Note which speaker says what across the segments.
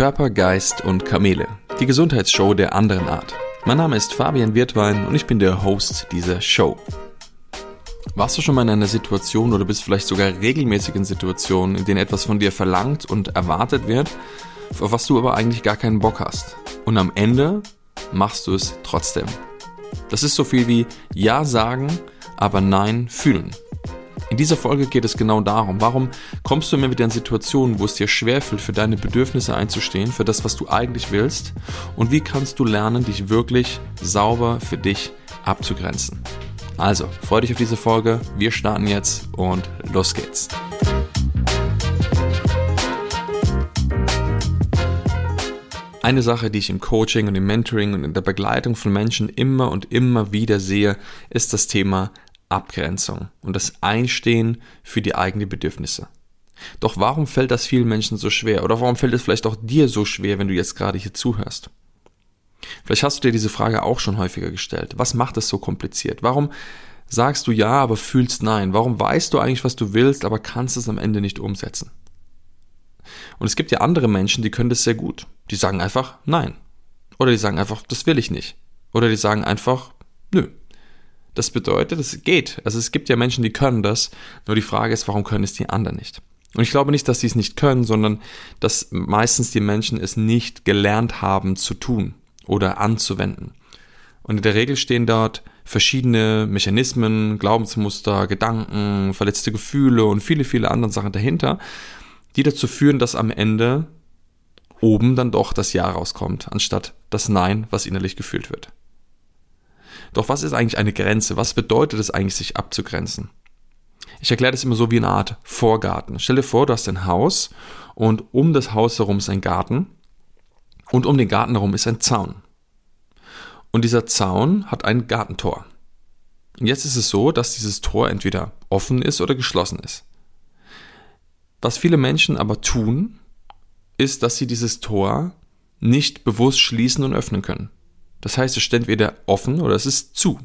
Speaker 1: Körper, Geist und Kamele. Die Gesundheitsshow der anderen Art. Mein Name ist Fabian Wirtwein und ich bin der Host dieser Show. Warst du schon mal in einer Situation oder bist vielleicht sogar regelmäßig in Situationen, in denen etwas von dir verlangt und erwartet wird, auf was du aber eigentlich gar keinen Bock hast? Und am Ende machst du es trotzdem. Das ist so viel wie Ja sagen, aber Nein fühlen. In dieser Folge geht es genau darum, warum kommst du immer wieder in Situationen, wo es dir schwerfällt, für deine Bedürfnisse einzustehen, für das, was du eigentlich willst und wie kannst du lernen, dich wirklich sauber für dich abzugrenzen. Also, freu dich auf diese Folge, wir starten jetzt und los geht's. Eine Sache, die ich im Coaching und im Mentoring und in der Begleitung von Menschen immer und immer wieder sehe, ist das Thema Abgrenzung und das Einstehen für die eigenen Bedürfnisse. Doch warum fällt das vielen Menschen so schwer? Oder warum fällt es vielleicht auch dir so schwer, wenn du jetzt gerade hier zuhörst? Vielleicht hast du dir diese Frage auch schon häufiger gestellt. Was macht es so kompliziert? Warum sagst du ja, aber fühlst nein? Warum weißt du eigentlich, was du willst, aber kannst es am Ende nicht umsetzen? Und es gibt ja andere Menschen, die können das sehr gut. Die sagen einfach nein. Oder die sagen einfach, das will ich nicht. Oder die sagen einfach, nö, das bedeutet, es geht. Also es gibt ja Menschen, die können das. Nur die Frage ist, warum können es die anderen nicht? Und ich glaube nicht, dass sie es nicht können, sondern dass meistens die Menschen es nicht gelernt haben zu tun oder anzuwenden. Und in der Regel stehen dort verschiedene Mechanismen, Glaubensmuster, Gedanken, verletzte Gefühle und viele, viele andere Sachen dahinter, die dazu führen, dass am Ende oben dann doch das Ja rauskommt, anstatt das Nein, was innerlich gefühlt wird. Doch was ist eigentlich eine Grenze? Was bedeutet es eigentlich, sich abzugrenzen? Ich erkläre das immer so wie eine Art Vorgarten. Stell dir vor, du hast ein Haus und um das Haus herum ist ein Garten und um den Garten herum ist ein Zaun. Und dieser Zaun hat ein Gartentor. Und jetzt ist es so, dass dieses Tor entweder offen ist oder geschlossen ist. Was viele Menschen aber tun, ist, dass sie dieses Tor nicht bewusst schließen und öffnen können. Das heißt, es steht entweder offen oder es ist zu.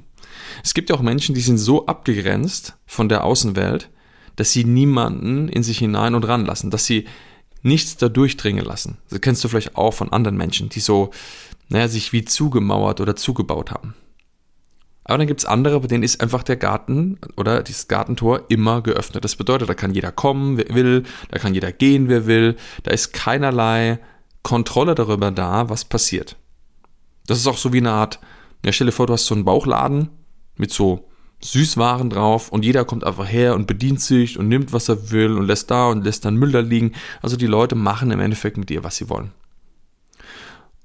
Speaker 1: Es gibt ja auch Menschen, die sind so abgegrenzt von der Außenwelt, dass sie niemanden in sich hinein und ranlassen, dass sie nichts da durchdringen lassen. Das kennst du vielleicht auch von anderen Menschen, die so, naja, sich wie zugemauert oder zugebaut haben. Aber dann gibt es andere, bei denen ist einfach der Garten oder dieses Gartentor immer geöffnet. Das bedeutet, da kann jeder kommen, wer will, da kann jeder gehen, wer will. Da ist keinerlei Kontrolle darüber da, was passiert. Das ist auch so wie eine Art, ja, stell dir vor, du hast so einen Bauchladen mit so Süßwaren drauf und jeder kommt einfach her und bedient sich und nimmt, was er will und lässt da und lässt dann Müll da liegen. Also die Leute machen im Endeffekt mit dir, was sie wollen.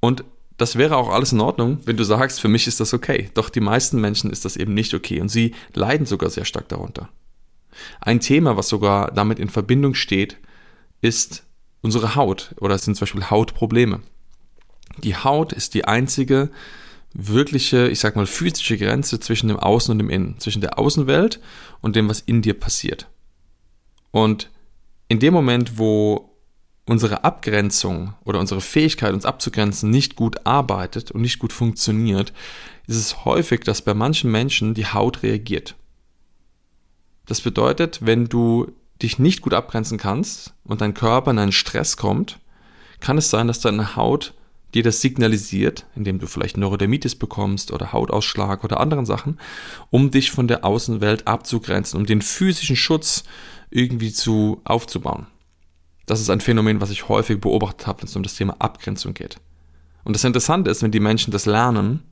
Speaker 1: Und das wäre auch alles in Ordnung, wenn du sagst, für mich ist das okay. Doch die meisten Menschen ist das eben nicht okay und sie leiden sogar sehr stark darunter. Ein Thema, was sogar damit in Verbindung steht, ist unsere Haut oder es sind zum Beispiel Hautprobleme. Die Haut ist die einzige wirkliche, ich sag mal, physische Grenze zwischen dem Außen und dem Innen, zwischen der Außenwelt und dem, was in dir passiert. Und in dem Moment, wo unsere Abgrenzung oder unsere Fähigkeit, uns abzugrenzen, nicht gut arbeitet und nicht gut funktioniert, ist es häufig, dass bei manchen Menschen die Haut reagiert. Das bedeutet, wenn du dich nicht gut abgrenzen kannst und dein Körper in einen Stress kommt, kann es sein, dass deine Haut dir das signalisiert, indem du vielleicht Neurodermitis bekommst oder Hautausschlag oder anderen Sachen, um dich von der Außenwelt abzugrenzen, um den physischen Schutz irgendwie zu aufzubauen. Das ist ein Phänomen, was ich häufig beobachtet habe, wenn es um das Thema Abgrenzung geht. Und das Interessante ist, wenn die Menschen das lernen,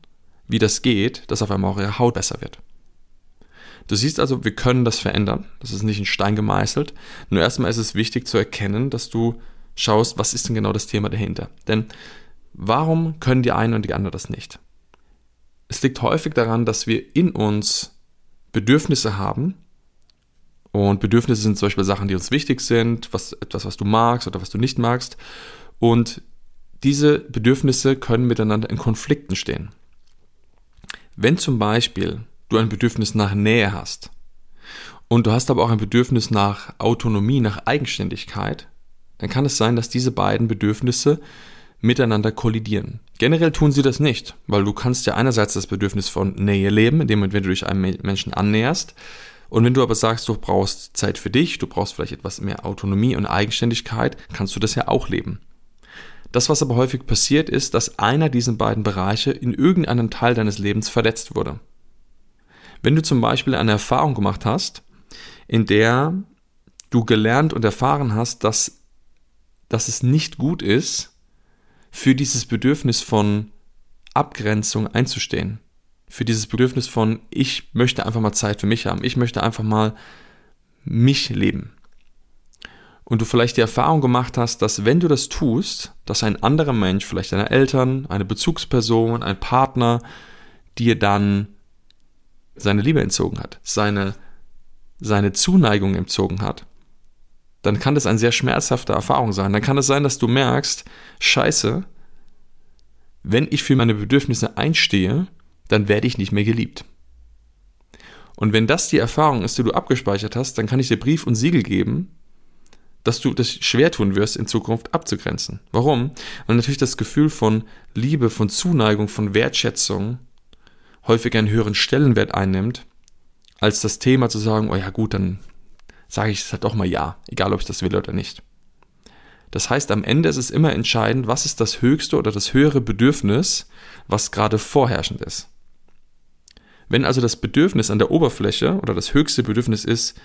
Speaker 1: wie das geht, dass auf einmal auch ihre Haut besser wird. Du siehst also, wir können das verändern. Das ist nicht in Stein gemeißelt. Nur erstmal ist es wichtig zu erkennen, dass du schaust, was ist denn genau das Thema dahinter. Denn Warum können die einen und die anderen das nicht? Es liegt häufig daran, dass wir in uns Bedürfnisse haben. Und Bedürfnisse sind zum Beispiel Sachen, die uns wichtig sind, was, etwas, was du magst oder was du nicht magst. Und diese Bedürfnisse können miteinander in Konflikten stehen. Wenn zum Beispiel du ein Bedürfnis nach Nähe hast und du hast aber auch ein Bedürfnis nach Autonomie, nach Eigenständigkeit, dann kann es sein, dass diese beiden Bedürfnisse miteinander kollidieren. Generell tun sie das nicht, weil du kannst ja einerseits das Bedürfnis von Nähe leben, indem wenn du dich einem Menschen annäherst, und wenn du aber sagst, du brauchst Zeit für dich, du brauchst vielleicht etwas mehr Autonomie und Eigenständigkeit, kannst du das ja auch leben. Das, was aber häufig passiert, ist, dass einer dieser beiden Bereiche in irgendeinem Teil deines Lebens verletzt wurde. Wenn du zum Beispiel eine Erfahrung gemacht hast, in der du gelernt und erfahren hast, dass, dass es nicht gut ist, für dieses Bedürfnis von Abgrenzung einzustehen. Für dieses Bedürfnis von, ich möchte einfach mal Zeit für mich haben. Ich möchte einfach mal mich leben. Und du vielleicht die Erfahrung gemacht hast, dass wenn du das tust, dass ein anderer Mensch, vielleicht deine Eltern, eine Bezugsperson, ein Partner, dir dann seine Liebe entzogen hat, seine, seine Zuneigung entzogen hat, dann kann das eine sehr schmerzhafte Erfahrung sein. Dann kann es sein, dass du merkst, scheiße, wenn ich für meine Bedürfnisse einstehe, dann werde ich nicht mehr geliebt. Und wenn das die Erfahrung ist, die du abgespeichert hast, dann kann ich dir Brief und Siegel geben, dass du das schwer tun wirst, in Zukunft abzugrenzen. Warum? Weil natürlich das Gefühl von Liebe, von Zuneigung, von Wertschätzung häufig einen höheren Stellenwert einnimmt, als das Thema zu sagen, oh ja gut, dann sage ich es halt doch mal ja, egal ob ich das will oder nicht. Das heißt, am Ende ist es immer entscheidend, was ist das höchste oder das höhere Bedürfnis, was gerade vorherrschend ist. Wenn also das Bedürfnis an der Oberfläche oder das höchste Bedürfnis ist,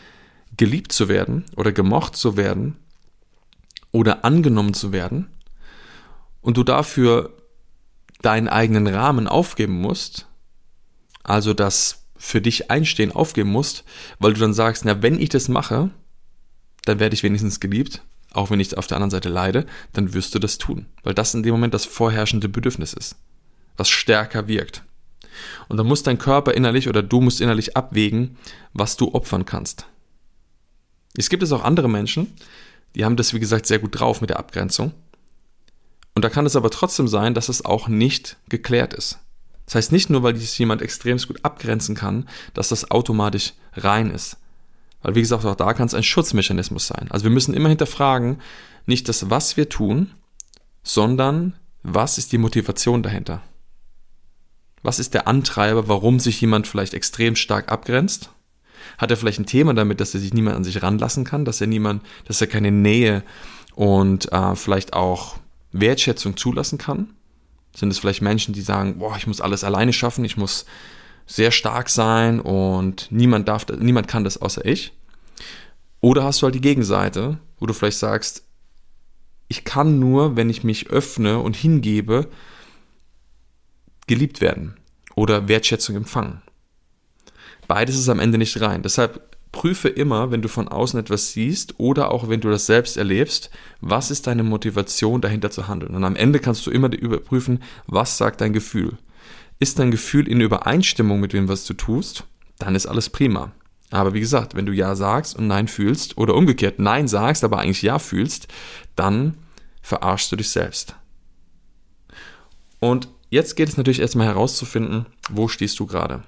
Speaker 1: geliebt zu werden oder gemocht zu werden oder angenommen zu werden und du dafür deinen eigenen Rahmen aufgeben musst, also das für dich einstehen aufgeben musst, weil du dann sagst, na, wenn ich das mache, dann werde ich wenigstens geliebt, auch wenn ich auf der anderen Seite leide, dann wirst du das tun, weil das in dem Moment das vorherrschende Bedürfnis ist, was stärker wirkt. Und dann muss dein Körper innerlich oder du musst innerlich abwägen, was du opfern kannst. Es gibt es auch andere Menschen, die haben das, wie gesagt, sehr gut drauf mit der Abgrenzung. Und da kann es aber trotzdem sein, dass es auch nicht geklärt ist. Das heißt nicht nur, weil sich jemand extrem gut abgrenzen kann, dass das automatisch rein ist. Weil, wie gesagt, auch da kann es ein Schutzmechanismus sein. Also wir müssen immer hinterfragen, nicht das, was wir tun, sondern was ist die Motivation dahinter? Was ist der Antreiber, warum sich jemand vielleicht extrem stark abgrenzt? Hat er vielleicht ein Thema damit, dass er sich niemand an sich ranlassen kann, dass er niemand, dass er keine Nähe und äh, vielleicht auch Wertschätzung zulassen kann? Sind es vielleicht Menschen, die sagen, boah, ich muss alles alleine schaffen, ich muss sehr stark sein und niemand darf, niemand kann das außer ich? Oder hast du halt die Gegenseite, wo du vielleicht sagst, ich kann nur, wenn ich mich öffne und hingebe, geliebt werden oder Wertschätzung empfangen. Beides ist am Ende nicht rein. Deshalb prüfe immer, wenn du von außen etwas siehst oder auch wenn du das selbst erlebst, was ist deine Motivation dahinter zu handeln. Und am Ende kannst du immer überprüfen, was sagt dein Gefühl. Ist dein Gefühl in Übereinstimmung mit dem, was du tust, dann ist alles prima. Aber wie gesagt, wenn du Ja sagst und Nein fühlst oder umgekehrt Nein sagst, aber eigentlich Ja fühlst, dann verarschst du dich selbst. Und jetzt geht es natürlich erstmal herauszufinden, wo stehst du gerade.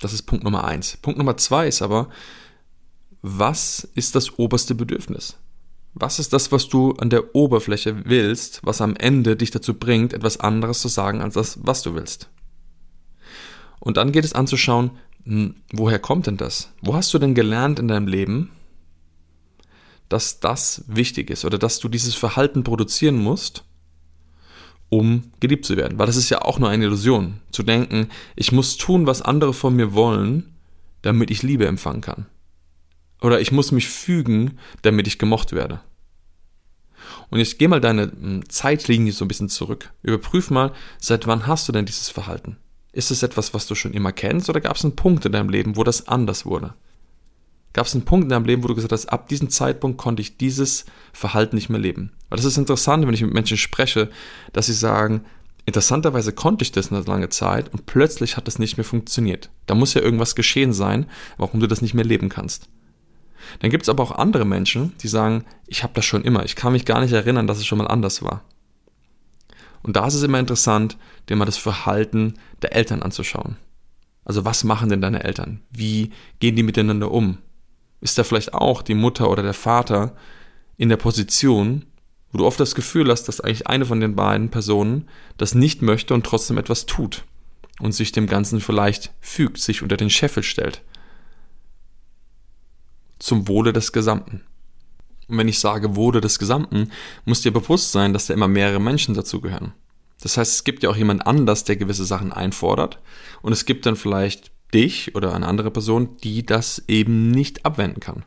Speaker 1: Das ist Punkt Nummer eins. Punkt Nummer zwei ist aber, was ist das oberste Bedürfnis? Was ist das, was du an der Oberfläche willst, was am Ende dich dazu bringt, etwas anderes zu sagen als das, was du willst? Und dann geht es anzuschauen, hm, woher kommt denn das? Wo hast du denn gelernt in deinem Leben, dass das wichtig ist oder dass du dieses Verhalten produzieren musst, um geliebt zu werden. Weil das ist ja auch nur eine Illusion, zu denken, ich muss tun, was andere von mir wollen, damit ich Liebe empfangen kann. Oder ich muss mich fügen, damit ich gemocht werde. Und jetzt geh mal deine hm, Zeitlinie so ein bisschen zurück. Überprüf mal, seit wann hast du denn dieses Verhalten? Ist es etwas, was du schon immer kennst, oder gab es einen Punkt in deinem Leben, wo das anders wurde? Gab es einen Punkt in deinem Leben, wo du gesagt hast, ab diesem Zeitpunkt konnte ich dieses Verhalten nicht mehr leben? Weil das ist interessant, wenn ich mit Menschen spreche, dass sie sagen, interessanterweise konnte ich das eine lange Zeit und plötzlich hat das nicht mehr funktioniert. Da muss ja irgendwas geschehen sein, warum du das nicht mehr leben kannst. Dann gibt es aber auch andere Menschen, die sagen, ich habe das schon immer, ich kann mich gar nicht erinnern, dass es schon mal anders war. Und da ist es immer interessant, dir mal das Verhalten der Eltern anzuschauen. Also was machen denn deine Eltern? Wie gehen die miteinander um? Ist da vielleicht auch die Mutter oder der Vater in der Position, wo du oft das Gefühl hast, dass eigentlich eine von den beiden Personen das nicht möchte und trotzdem etwas tut und sich dem Ganzen vielleicht fügt, sich unter den Scheffel stellt. Zum Wohle des Gesamten. Und wenn ich sage Wurde des Gesamten, muss dir bewusst sein, dass da immer mehrere Menschen dazugehören. Das heißt, es gibt ja auch jemand anders, der gewisse Sachen einfordert. Und es gibt dann vielleicht dich oder eine andere Person, die das eben nicht abwenden kann.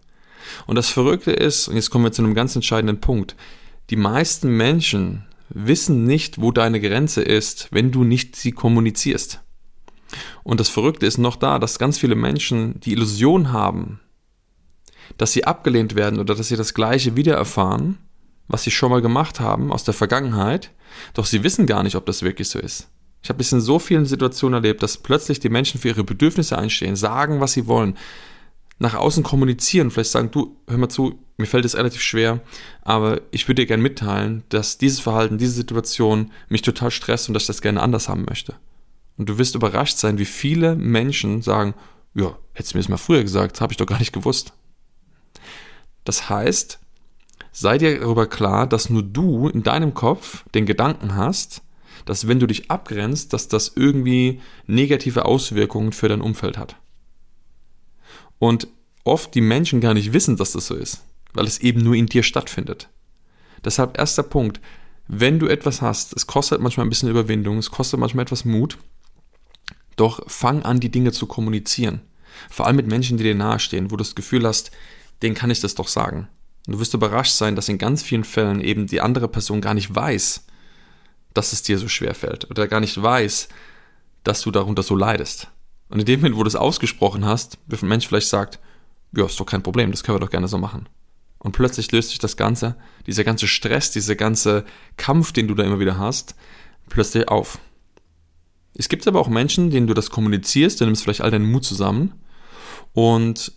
Speaker 1: Und das Verrückte ist, und jetzt kommen wir zu einem ganz entscheidenden Punkt, die meisten Menschen wissen nicht, wo deine Grenze ist, wenn du nicht sie kommunizierst. Und das Verrückte ist noch da, dass ganz viele Menschen die Illusion haben, dass sie abgelehnt werden oder dass sie das Gleiche wieder erfahren, was sie schon mal gemacht haben aus der Vergangenheit, doch sie wissen gar nicht, ob das wirklich so ist. Ich habe es in so vielen Situationen erlebt, dass plötzlich die Menschen für ihre Bedürfnisse einstehen, sagen, was sie wollen, nach außen kommunizieren, vielleicht sagen, du, hör mal zu, mir fällt es relativ schwer, aber ich würde dir gerne mitteilen, dass dieses Verhalten, diese Situation mich total stresst und dass ich das gerne anders haben möchte. Und du wirst überrascht sein, wie viele Menschen sagen, ja, hättest du mir das mal früher gesagt, habe ich doch gar nicht gewusst. Das heißt, sei dir darüber klar, dass nur du in deinem Kopf den Gedanken hast, dass wenn du dich abgrenzt, dass das irgendwie negative Auswirkungen für dein Umfeld hat. Und oft die Menschen gar nicht wissen, dass das so ist, weil es eben nur in dir stattfindet. Deshalb erster Punkt, wenn du etwas hast, es kostet manchmal ein bisschen Überwindung, es kostet manchmal etwas Mut, doch fang an, die Dinge zu kommunizieren. Vor allem mit Menschen, die dir nahestehen, wo du das Gefühl hast, denen kann ich das doch sagen. Und du wirst überrascht sein, dass in ganz vielen Fällen eben die andere Person gar nicht weiß, dass es dir so schwer fällt oder gar nicht weiß, dass du darunter so leidest. Und in dem Moment, wo du es ausgesprochen hast, wird ein Mensch vielleicht sagt, ja, ist doch kein Problem, das können wir doch gerne so machen. Und plötzlich löst sich das Ganze, dieser ganze Stress, dieser ganze Kampf, den du da immer wieder hast, plötzlich auf. Es gibt aber auch Menschen, denen du das kommunizierst, du nimmst vielleicht all deinen Mut zusammen und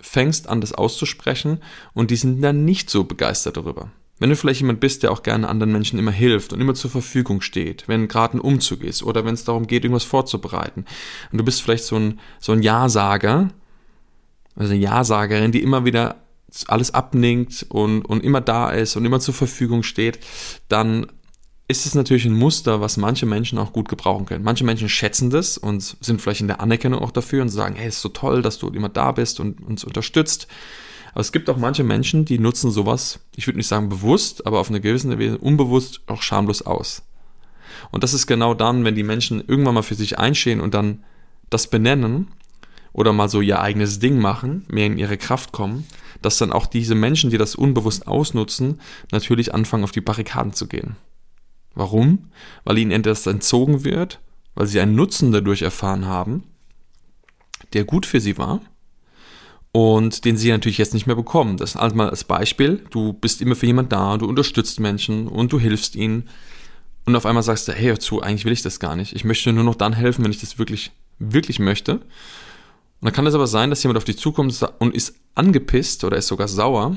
Speaker 1: fängst an, das auszusprechen und die sind dann nicht so begeistert darüber. Wenn du vielleicht jemand bist, der auch gerne anderen Menschen immer hilft und immer zur Verfügung steht, wenn gerade ein Umzug ist oder wenn es darum geht, irgendwas vorzubereiten und du bist vielleicht so ein, so ein Ja-Sager, also eine Ja-Sagerin, die immer wieder alles abninkt und, und immer da ist und immer zur Verfügung steht, dann ist es natürlich ein Muster, was manche Menschen auch gut gebrauchen können. Manche Menschen schätzen das und sind vielleicht in der Anerkennung auch dafür und sagen, hey, ist so toll, dass du immer da bist und uns unterstützt. Aber es gibt auch manche Menschen, die nutzen sowas, ich würde nicht sagen bewusst, aber auf eine gewisse Weise unbewusst auch schamlos aus. Und das ist genau dann, wenn die Menschen irgendwann mal für sich einstehen und dann das benennen oder mal so ihr eigenes Ding machen, mehr in ihre Kraft kommen, dass dann auch diese Menschen, die das unbewusst ausnutzen, natürlich anfangen auf die Barrikaden zu gehen. Warum? Weil ihnen etwas entzogen wird, weil sie einen Nutzen dadurch erfahren haben, der gut für sie war und den sie natürlich jetzt nicht mehr bekommen. Das also mal als Beispiel, du bist immer für jemand da, du unterstützt Menschen und du hilfst ihnen und auf einmal sagst du, hey, hör zu, eigentlich will ich das gar nicht. Ich möchte nur noch dann helfen, wenn ich das wirklich, wirklich möchte. Und dann kann es aber sein, dass jemand auf dich zukommt und ist angepisst oder ist sogar sauer,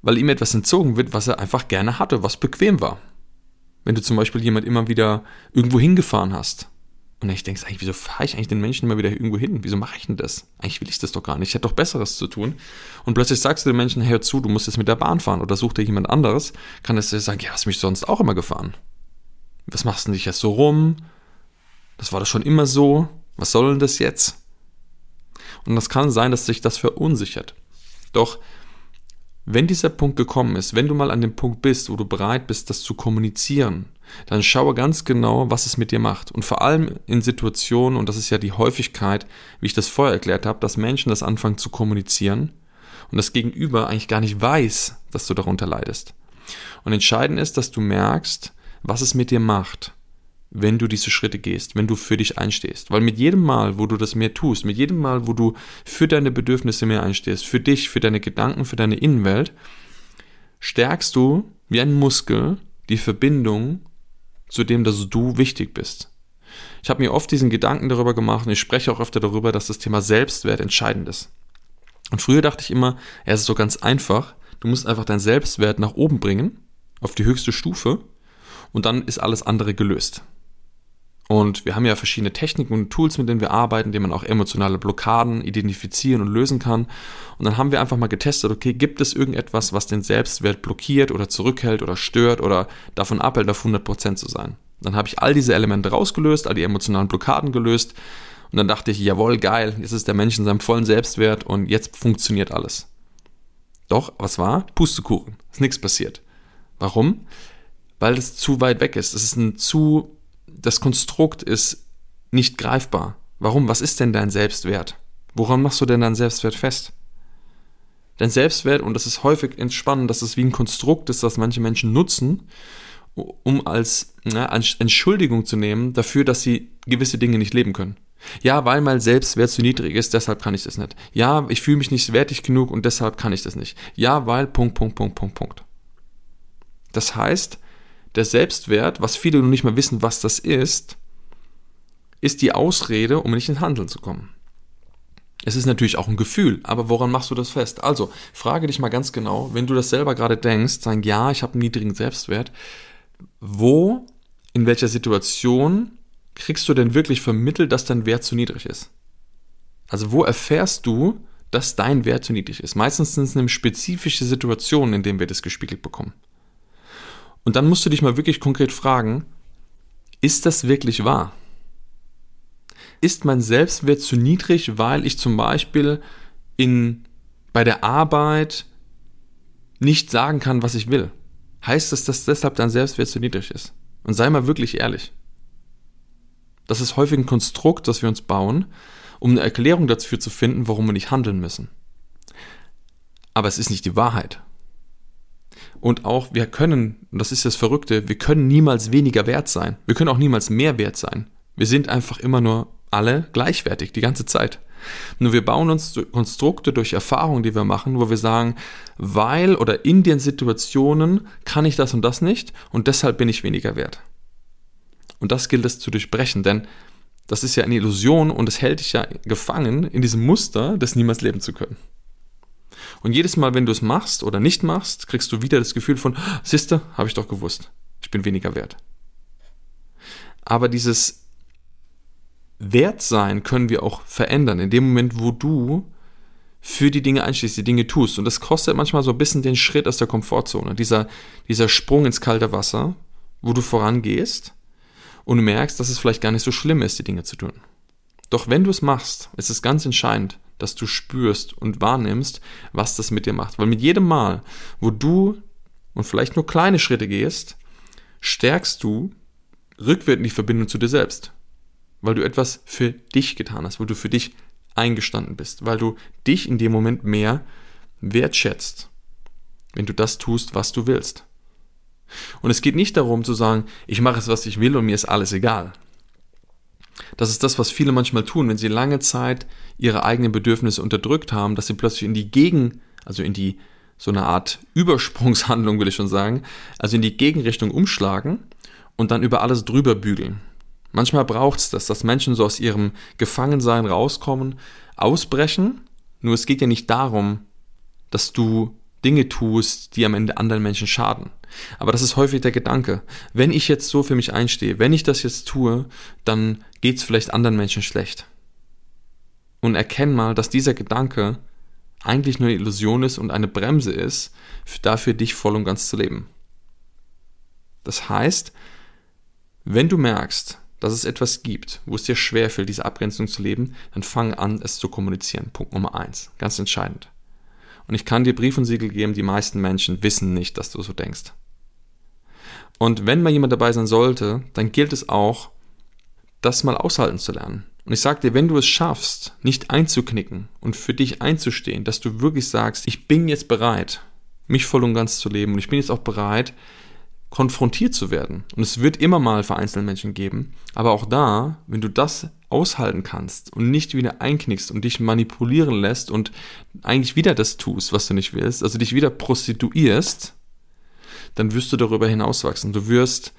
Speaker 1: weil ihm etwas entzogen wird, was er einfach gerne hatte, was bequem war. Wenn du zum Beispiel jemand immer wieder irgendwo hingefahren hast. Und ich denke, eigentlich, wieso fahre ich eigentlich den Menschen immer wieder irgendwo hin? Wieso mache ich denn das? Eigentlich will ich das doch gar nicht. Ich hätte doch Besseres zu tun. Und plötzlich sagst du den Menschen, hör zu, du musst jetzt mit der Bahn fahren oder such dir jemand anderes. Kann es sagen, ja, hast mich sonst auch immer gefahren. Was machst du denn dich jetzt so rum? Das war doch schon immer so. Was soll denn das jetzt? Und das kann sein, dass sich das verunsichert. Doch wenn dieser Punkt gekommen ist, wenn du mal an dem Punkt bist, wo du bereit bist, das zu kommunizieren, dann schaue ganz genau, was es mit dir macht. Und vor allem in Situationen, und das ist ja die Häufigkeit, wie ich das vorher erklärt habe, dass Menschen das anfangen zu kommunizieren und das Gegenüber eigentlich gar nicht weiß, dass du darunter leidest. Und entscheidend ist, dass du merkst, was es mit dir macht wenn du diese Schritte gehst, wenn du für dich einstehst. Weil mit jedem Mal, wo du das mehr tust, mit jedem Mal, wo du für deine Bedürfnisse mehr einstehst, für dich, für deine Gedanken, für deine Innenwelt, stärkst du wie ein Muskel die Verbindung zu dem, dass du wichtig bist. Ich habe mir oft diesen Gedanken darüber gemacht und ich spreche auch öfter darüber, dass das Thema Selbstwert entscheidend ist. Und früher dachte ich immer, es ist so ganz einfach, du musst einfach deinen Selbstwert nach oben bringen, auf die höchste Stufe, und dann ist alles andere gelöst. Und wir haben ja verschiedene Techniken und Tools, mit denen wir arbeiten, denen man auch emotionale Blockaden identifizieren und lösen kann. Und dann haben wir einfach mal getestet, okay, gibt es irgendetwas, was den Selbstwert blockiert oder zurückhält oder stört oder davon abhält, auf 100% zu sein. Dann habe ich all diese Elemente rausgelöst, all die emotionalen Blockaden gelöst. Und dann dachte ich, jawohl, geil, jetzt ist der Mensch in seinem vollen Selbstwert und jetzt funktioniert alles. Doch, was war? Pustekuchen. Ist nichts passiert. Warum? Weil es zu weit weg ist. Es ist ein zu, das Konstrukt ist nicht greifbar. Warum? Was ist denn dein Selbstwert? Woran machst du denn deinen Selbstwert fest? Dein Selbstwert, und das ist häufig entspannend, dass es wie ein Konstrukt ist, das manche Menschen nutzen, um als na, Entschuldigung zu nehmen dafür, dass sie gewisse Dinge nicht leben können. Ja, weil mein Selbstwert zu niedrig ist, deshalb kann ich das nicht. Ja, ich fühle mich nicht wertig genug und deshalb kann ich das nicht. Ja, weil Punkt, Punkt, Punkt, Punkt, Punkt. Das heißt, der Selbstwert, was viele noch nicht mal wissen, was das ist, ist die Ausrede, um nicht ins Handeln zu kommen. Es ist natürlich auch ein Gefühl, aber woran machst du das fest? Also, frage dich mal ganz genau, wenn du das selber gerade denkst, sagen, ja, ich habe einen niedrigen Selbstwert, wo, in welcher Situation kriegst du denn wirklich vermittelt, dass dein Wert zu niedrig ist? Also wo erfährst du, dass dein Wert zu niedrig ist? Meistens sind es nämlich spezifische Situationen, in denen wir das gespiegelt bekommen. Und dann musst du dich mal wirklich konkret fragen, ist das wirklich wahr? Ist mein Selbstwert zu niedrig, weil ich zum Beispiel in, bei der Arbeit nicht sagen kann, was ich will? Heißt das, dass deshalb dein Selbstwert zu niedrig ist? Und sei mal wirklich ehrlich. Das ist häufig ein Konstrukt, das wir uns bauen, um eine Erklärung dafür zu finden, warum wir nicht handeln müssen. Aber es ist nicht die Wahrheit. Und auch wir können, und das ist das Verrückte, wir können niemals weniger wert sein. Wir können auch niemals mehr wert sein. Wir sind einfach immer nur alle gleichwertig, die ganze Zeit. Nur wir bauen uns Konstrukte durch Erfahrungen, die wir machen, wo wir sagen, weil oder in den Situationen kann ich das und das nicht und deshalb bin ich weniger wert. Und das gilt es zu durchbrechen, denn das ist ja eine Illusion und es hält dich ja gefangen in diesem Muster, das niemals leben zu können. Und jedes Mal, wenn du es machst oder nicht machst, kriegst du wieder das Gefühl von, siehste, habe ich doch gewusst, ich bin weniger wert. Aber dieses Wertsein können wir auch verändern, in dem Moment, wo du für die Dinge einschließt, die Dinge tust. Und das kostet manchmal so ein bisschen den Schritt aus der Komfortzone, dieser, dieser Sprung ins kalte Wasser, wo du vorangehst und merkst, dass es vielleicht gar nicht so schlimm ist, die Dinge zu tun. Doch wenn du es machst, ist es ganz entscheidend, dass du spürst und wahrnimmst, was das mit dir macht. Weil mit jedem Mal, wo du und vielleicht nur kleine Schritte gehst, stärkst du rückwärts die Verbindung zu dir selbst. Weil du etwas für dich getan hast, weil du für dich eingestanden bist, weil du dich in dem Moment mehr wertschätzt, wenn du das tust, was du willst. Und es geht nicht darum zu sagen, ich mache es, was ich will und mir ist alles egal. Das ist das, was viele manchmal tun, wenn sie lange Zeit ihre eigenen Bedürfnisse unterdrückt haben, dass sie plötzlich in die Gegen, also in die so eine Art Übersprungshandlung, will ich schon sagen, also in die Gegenrichtung umschlagen und dann über alles drüber bügeln. Manchmal braucht es das, dass Menschen so aus ihrem Gefangensein rauskommen, ausbrechen. Nur es geht ja nicht darum, dass du Dinge tust, die am Ende anderen Menschen schaden. Aber das ist häufig der Gedanke. Wenn ich jetzt so für mich einstehe, wenn ich das jetzt tue, dann geht es vielleicht anderen Menschen schlecht. Und erkenn mal, dass dieser Gedanke eigentlich nur eine Illusion ist und eine Bremse ist, dafür dich voll und ganz zu leben. Das heißt, wenn du merkst, dass es etwas gibt, wo es dir schwerfällt, diese Abgrenzung zu leben, dann fang an, es zu kommunizieren. Punkt Nummer eins. Ganz entscheidend. Und ich kann dir Brief und Siegel geben, die meisten Menschen wissen nicht, dass du so denkst. Und wenn mal jemand dabei sein sollte, dann gilt es auch, das mal aushalten zu lernen. Und ich sage dir, wenn du es schaffst, nicht einzuknicken und für dich einzustehen, dass du wirklich sagst, ich bin jetzt bereit, mich voll und ganz zu leben und ich bin jetzt auch bereit, konfrontiert zu werden. Und es wird immer mal vereinzelte Menschen geben, aber auch da, wenn du das aushalten kannst und nicht wieder einknickst und dich manipulieren lässt und eigentlich wieder das tust, was du nicht willst, also dich wieder prostituierst, dann wirst du darüber hinauswachsen. Du wirst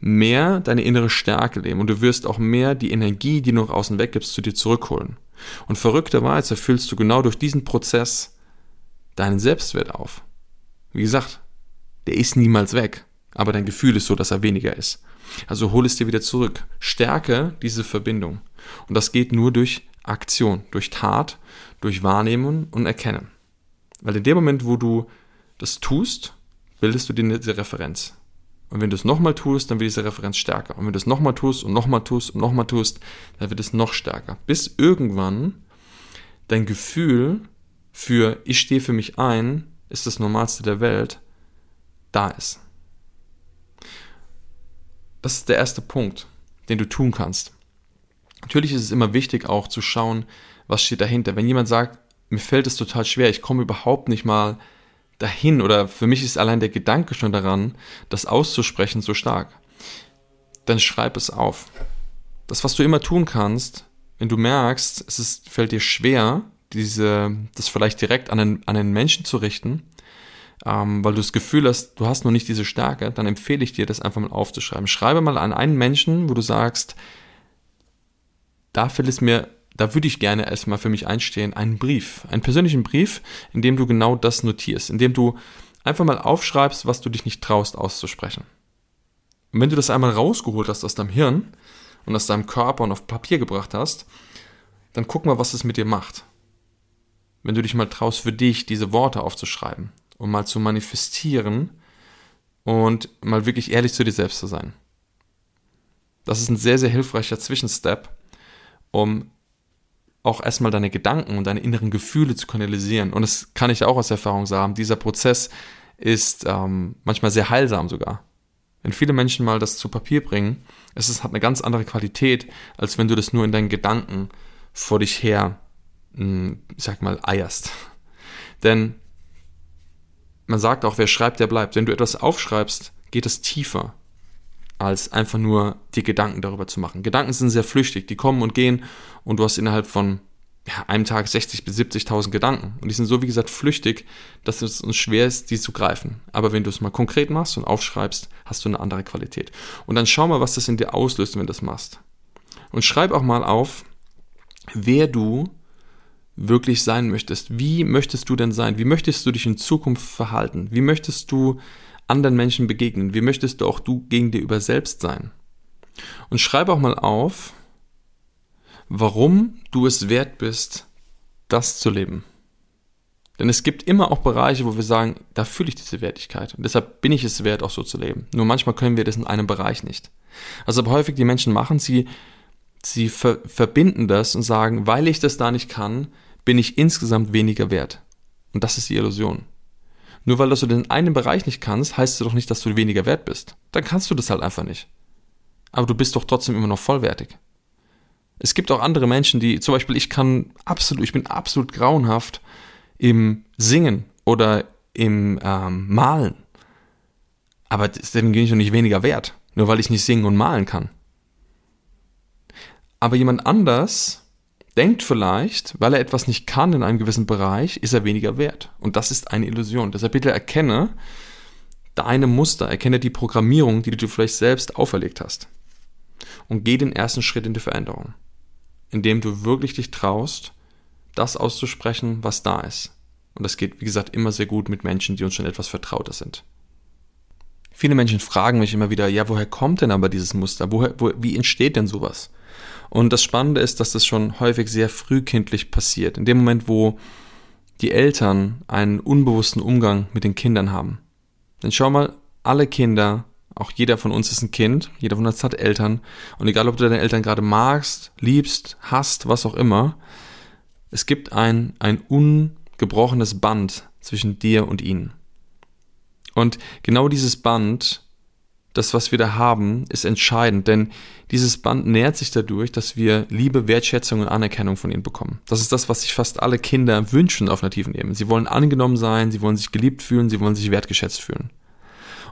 Speaker 1: mehr deine innere Stärke leben und du wirst auch mehr die Energie, die du nach außen weggibst, zu dir zurückholen. Und verrückterweise erfüllst du genau durch diesen Prozess deinen Selbstwert auf. Wie gesagt, der ist niemals weg, aber dein Gefühl ist so, dass er weniger ist. Also hol es dir wieder zurück. Stärke diese Verbindung. Und das geht nur durch Aktion, durch Tat, durch Wahrnehmen und Erkennen. Weil in dem Moment, wo du das tust, bildest du dir diese Referenz. Und wenn du es nochmal tust, dann wird diese Referenz stärker. Und wenn du es nochmal tust und nochmal tust und nochmal tust, dann wird es noch stärker. Bis irgendwann dein Gefühl für ich stehe für mich ein ist das Normalste der Welt, da ist. Das ist der erste Punkt, den du tun kannst. Natürlich ist es immer wichtig auch zu schauen, was steht dahinter. Wenn jemand sagt, mir fällt es total schwer, ich komme überhaupt nicht mal dahin oder für mich ist allein der Gedanke schon daran, das auszusprechen so stark, dann schreib es auf. Das, was du immer tun kannst, wenn du merkst, es ist, fällt dir schwer, diese, das vielleicht direkt an einen, an einen Menschen zu richten, ähm, weil du das Gefühl hast, du hast noch nicht diese Stärke, dann empfehle ich dir, das einfach mal aufzuschreiben. Schreibe mal an einen Menschen, wo du sagst, da fällt es mir, da würde ich gerne erstmal für mich einstehen, einen Brief, einen persönlichen Brief, in dem du genau das notierst, in dem du einfach mal aufschreibst, was du dich nicht traust auszusprechen. Und wenn du das einmal rausgeholt hast aus deinem Hirn und aus deinem Körper und auf Papier gebracht hast, dann guck mal, was es mit dir macht. Wenn du dich mal traust, für dich diese Worte aufzuschreiben und mal zu manifestieren und mal wirklich ehrlich zu dir selbst zu sein. Das ist ein sehr, sehr hilfreicher Zwischenstep, um auch erstmal deine Gedanken und deine inneren Gefühle zu kanalisieren. Und das kann ich auch aus Erfahrung sagen. Dieser Prozess ist ähm, manchmal sehr heilsam sogar. Wenn viele Menschen mal das zu Papier bringen, es ist, hat eine ganz andere Qualität, als wenn du das nur in deinen Gedanken vor dich her, hm, ich sag mal, eierst. Denn man sagt auch, wer schreibt, der bleibt. Wenn du etwas aufschreibst, geht es tiefer, als einfach nur die Gedanken darüber zu machen. Gedanken sind sehr flüchtig, die kommen und gehen und du hast innerhalb von ja, einem Tag 60.000 bis 70.000 Gedanken. Und die sind so, wie gesagt, flüchtig, dass es uns schwer ist, die zu greifen. Aber wenn du es mal konkret machst und aufschreibst, hast du eine andere Qualität. Und dann schau mal, was das in dir auslöst, wenn du das machst. Und schreib auch mal auf, wer du wirklich sein möchtest. Wie möchtest du denn sein? Wie möchtest du dich in Zukunft verhalten? Wie möchtest du anderen Menschen begegnen? Wie möchtest du auch du gegen dir über selbst sein? Und schreib auch mal auf, warum du es wert bist, das zu leben. Denn es gibt immer auch Bereiche, wo wir sagen, da fühle ich diese Wertigkeit. Und deshalb bin ich es wert, auch so zu leben. Nur manchmal können wir das in einem Bereich nicht. Was aber häufig die Menschen machen, sie, sie ver verbinden das und sagen, weil ich das da nicht kann, bin ich insgesamt weniger wert. Und das ist die Illusion. Nur weil du den einen Bereich nicht kannst, heißt es doch nicht, dass du weniger wert bist. Dann kannst du das halt einfach nicht. Aber du bist doch trotzdem immer noch vollwertig. Es gibt auch andere Menschen, die, zum Beispiel, ich kann absolut, ich bin absolut grauenhaft im Singen oder im ähm, Malen. Aber deswegen bin ich noch nicht weniger wert, nur weil ich nicht singen und malen kann. Aber jemand anders denkt vielleicht, weil er etwas nicht kann in einem gewissen Bereich, ist er weniger wert. Und das ist eine Illusion. Deshalb bitte erkenne deine Muster, erkenne die Programmierung, die du dir vielleicht selbst auferlegt hast. Und geh den ersten Schritt in die Veränderung indem du wirklich dich traust, das auszusprechen, was da ist. Und das geht, wie gesagt, immer sehr gut mit Menschen, die uns schon etwas vertrauter sind. Viele Menschen fragen mich immer wieder, ja, woher kommt denn aber dieses Muster? Woher, wo, wie entsteht denn sowas? Und das Spannende ist, dass das schon häufig sehr frühkindlich passiert. In dem Moment, wo die Eltern einen unbewussten Umgang mit den Kindern haben. Denn schau mal, alle Kinder auch jeder von uns ist ein Kind, jeder von uns hat Eltern. Und egal, ob du deine Eltern gerade magst, liebst, hasst, was auch immer, es gibt ein, ein ungebrochenes Band zwischen dir und ihnen. Und genau dieses Band, das, was wir da haben, ist entscheidend, denn dieses Band nährt sich dadurch, dass wir Liebe, Wertschätzung und Anerkennung von ihnen bekommen. Das ist das, was sich fast alle Kinder wünschen auf einer tiefen Ebene. Sie wollen angenommen sein, sie wollen sich geliebt fühlen, sie wollen sich wertgeschätzt fühlen.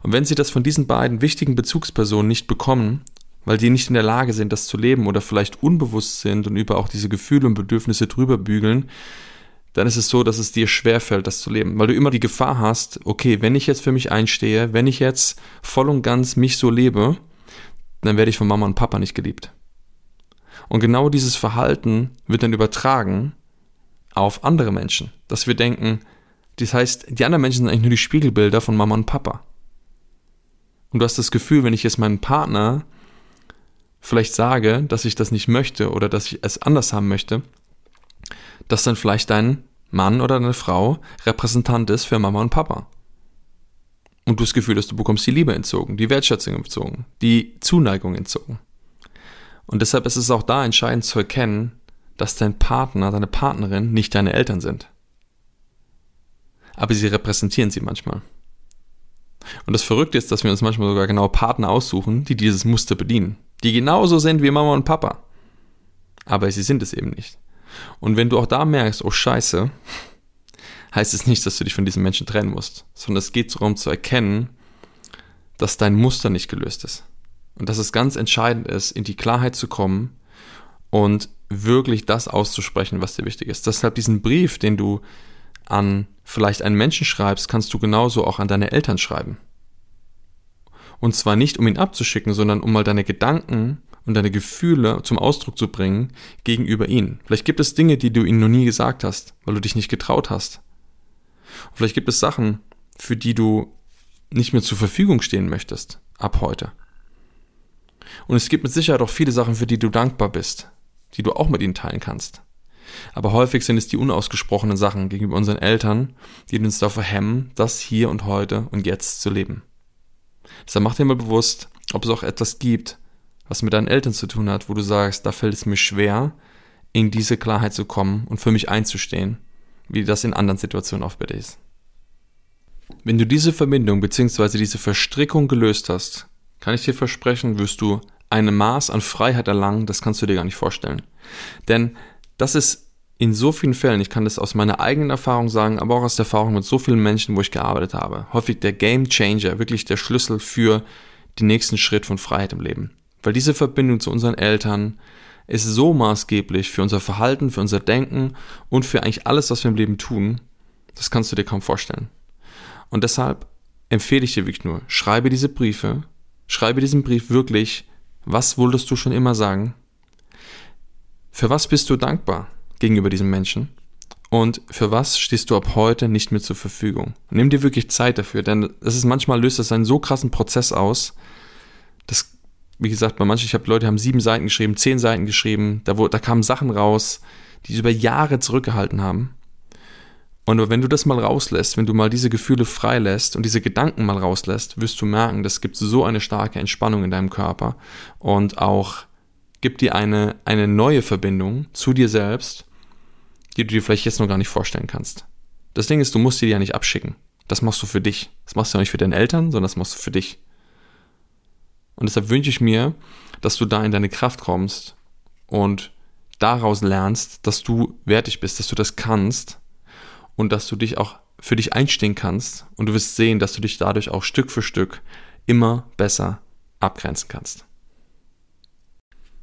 Speaker 1: Und wenn sie das von diesen beiden wichtigen Bezugspersonen nicht bekommen, weil die nicht in der Lage sind, das zu leben oder vielleicht unbewusst sind und über auch diese Gefühle und Bedürfnisse drüber bügeln, dann ist es so, dass es dir schwerfällt, das zu leben, weil du immer die Gefahr hast, okay, wenn ich jetzt für mich einstehe, wenn ich jetzt voll und ganz mich so lebe, dann werde ich von Mama und Papa nicht geliebt. Und genau dieses Verhalten wird dann übertragen auf andere Menschen, dass wir denken, das heißt, die anderen Menschen sind eigentlich nur die Spiegelbilder von Mama und Papa. Und du hast das Gefühl, wenn ich jetzt meinem Partner vielleicht sage, dass ich das nicht möchte oder dass ich es anders haben möchte, dass dann vielleicht dein Mann oder deine Frau Repräsentant ist für Mama und Papa. Und du das Gefühl hast, du bekommst die Liebe entzogen, die Wertschätzung entzogen, die Zuneigung entzogen. Und deshalb ist es auch da entscheidend zu erkennen, dass dein Partner, deine Partnerin nicht deine Eltern sind. aber sie repräsentieren sie manchmal. Und das Verrückte ist, dass wir uns manchmal sogar genau Partner aussuchen, die dieses Muster bedienen, die genauso sind wie Mama und Papa. Aber sie sind es eben nicht. Und wenn du auch da merkst, oh Scheiße, heißt es nicht, dass du dich von diesen Menschen trennen musst, sondern es geht darum zu erkennen, dass dein Muster nicht gelöst ist. Und dass es ganz entscheidend ist, in die Klarheit zu kommen und wirklich das auszusprechen, was dir wichtig ist. Deshalb diesen Brief, den du an vielleicht einen Menschen schreibst, kannst du genauso auch an deine Eltern schreiben. Und zwar nicht, um ihn abzuschicken, sondern um mal deine Gedanken und deine Gefühle zum Ausdruck zu bringen gegenüber ihnen. Vielleicht gibt es Dinge, die du ihnen noch nie gesagt hast, weil du dich nicht getraut hast. Und vielleicht gibt es Sachen, für die du nicht mehr zur Verfügung stehen möchtest, ab heute. Und es gibt mit Sicherheit auch viele Sachen, für die du dankbar bist, die du auch mit ihnen teilen kannst. Aber häufig sind es die unausgesprochenen Sachen gegenüber unseren Eltern, die uns davor hemmen, das hier und heute und jetzt zu leben. Deshalb mach dir mal bewusst, ob es auch etwas gibt, was mit deinen Eltern zu tun hat, wo du sagst, da fällt es mir schwer, in diese Klarheit zu kommen und für mich einzustehen, wie das in anderen Situationen oft bei dir ist. Wenn du diese Verbindung bzw. diese Verstrickung gelöst hast, kann ich dir versprechen, wirst du ein Maß an Freiheit erlangen, das kannst du dir gar nicht vorstellen. Denn das ist in so vielen Fällen, ich kann das aus meiner eigenen Erfahrung sagen, aber auch aus der Erfahrung mit so vielen Menschen, wo ich gearbeitet habe, häufig der Game Changer, wirklich der Schlüssel für den nächsten Schritt von Freiheit im Leben. Weil diese Verbindung zu unseren Eltern ist so maßgeblich für unser Verhalten, für unser Denken und für eigentlich alles, was wir im Leben tun, das kannst du dir kaum vorstellen. Und deshalb empfehle ich dir wirklich nur, schreibe diese Briefe, schreibe diesen Brief wirklich, was wolltest du schon immer sagen? Für was bist du dankbar? gegenüber diesem Menschen und für was stehst du ab heute nicht mehr zur Verfügung. Nimm dir wirklich Zeit dafür, denn es ist manchmal löst das einen so krassen Prozess aus, dass, wie gesagt, bei manchen, ich habe Leute, die haben sieben Seiten geschrieben, zehn Seiten geschrieben, da, wo, da kamen Sachen raus, die sie über Jahre zurückgehalten haben. Und wenn du das mal rauslässt, wenn du mal diese Gefühle freilässt und diese Gedanken mal rauslässt, wirst du merken, das gibt so eine starke Entspannung in deinem Körper und auch gibt dir eine, eine neue Verbindung zu dir selbst die du dir vielleicht jetzt noch gar nicht vorstellen kannst. Das Ding ist, du musst dir ja nicht abschicken. Das machst du für dich. Das machst du ja nicht für deine Eltern, sondern das machst du für dich. Und deshalb wünsche ich mir, dass du da in deine Kraft kommst und daraus lernst, dass du wertig bist, dass du das kannst und dass du dich auch für dich einstehen kannst und du wirst sehen, dass du dich dadurch auch Stück für Stück immer besser abgrenzen kannst.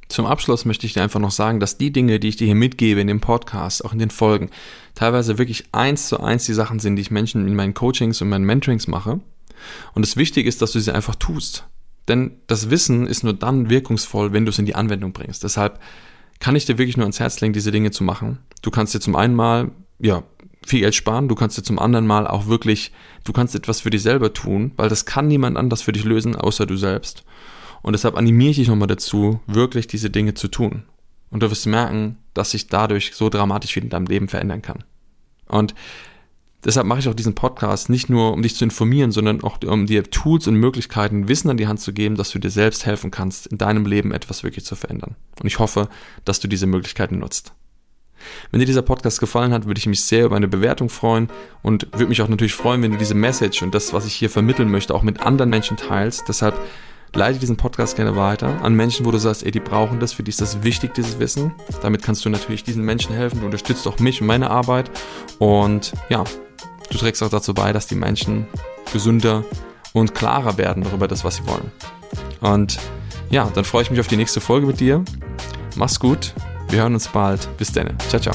Speaker 1: Zum Abschluss möchte ich dir einfach noch sagen, dass die Dinge, die ich dir hier mitgebe in dem Podcast, auch in den Folgen, teilweise wirklich eins zu eins die Sachen sind, die ich Menschen in meinen Coachings und meinen Mentorings mache. Und das Wichtige ist, dass du sie einfach tust. Denn das Wissen ist nur dann wirkungsvoll, wenn du es in die Anwendung bringst. Deshalb kann ich dir wirklich nur ans Herz legen, diese Dinge zu machen. Du kannst dir zum einen mal, ja, viel Geld sparen, du kannst dir zum anderen mal auch wirklich, du kannst etwas für dich selber tun, weil das kann niemand anders für dich lösen, außer du selbst. Und deshalb animiere ich dich nochmal dazu, wirklich diese Dinge zu tun. Und du wirst merken, dass sich dadurch so dramatisch viel in deinem Leben verändern kann. Und deshalb mache ich auch diesen Podcast nicht nur, um dich zu informieren, sondern auch um dir Tools und Möglichkeiten, Wissen an die Hand zu geben, dass du dir selbst helfen kannst, in deinem Leben etwas wirklich zu verändern. Und ich hoffe, dass du diese Möglichkeiten nutzt. Wenn dir dieser Podcast gefallen hat, würde ich mich sehr über eine Bewertung freuen und würde mich auch natürlich freuen, wenn du diese Message und das, was ich hier vermitteln möchte, auch mit anderen Menschen teilst. Deshalb leite diesen Podcast gerne weiter an Menschen, wo du sagst, ey, die brauchen das, für die ist das wichtig, dieses Wissen. Damit kannst du natürlich diesen Menschen helfen, du unterstützt auch mich und meine Arbeit und ja, du trägst auch dazu bei, dass die Menschen gesünder und klarer werden darüber das, was sie wollen. Und ja, dann freue ich mich auf die nächste Folge mit dir. Mach's gut, wir hören uns bald. Bis dann. Ciao, ciao.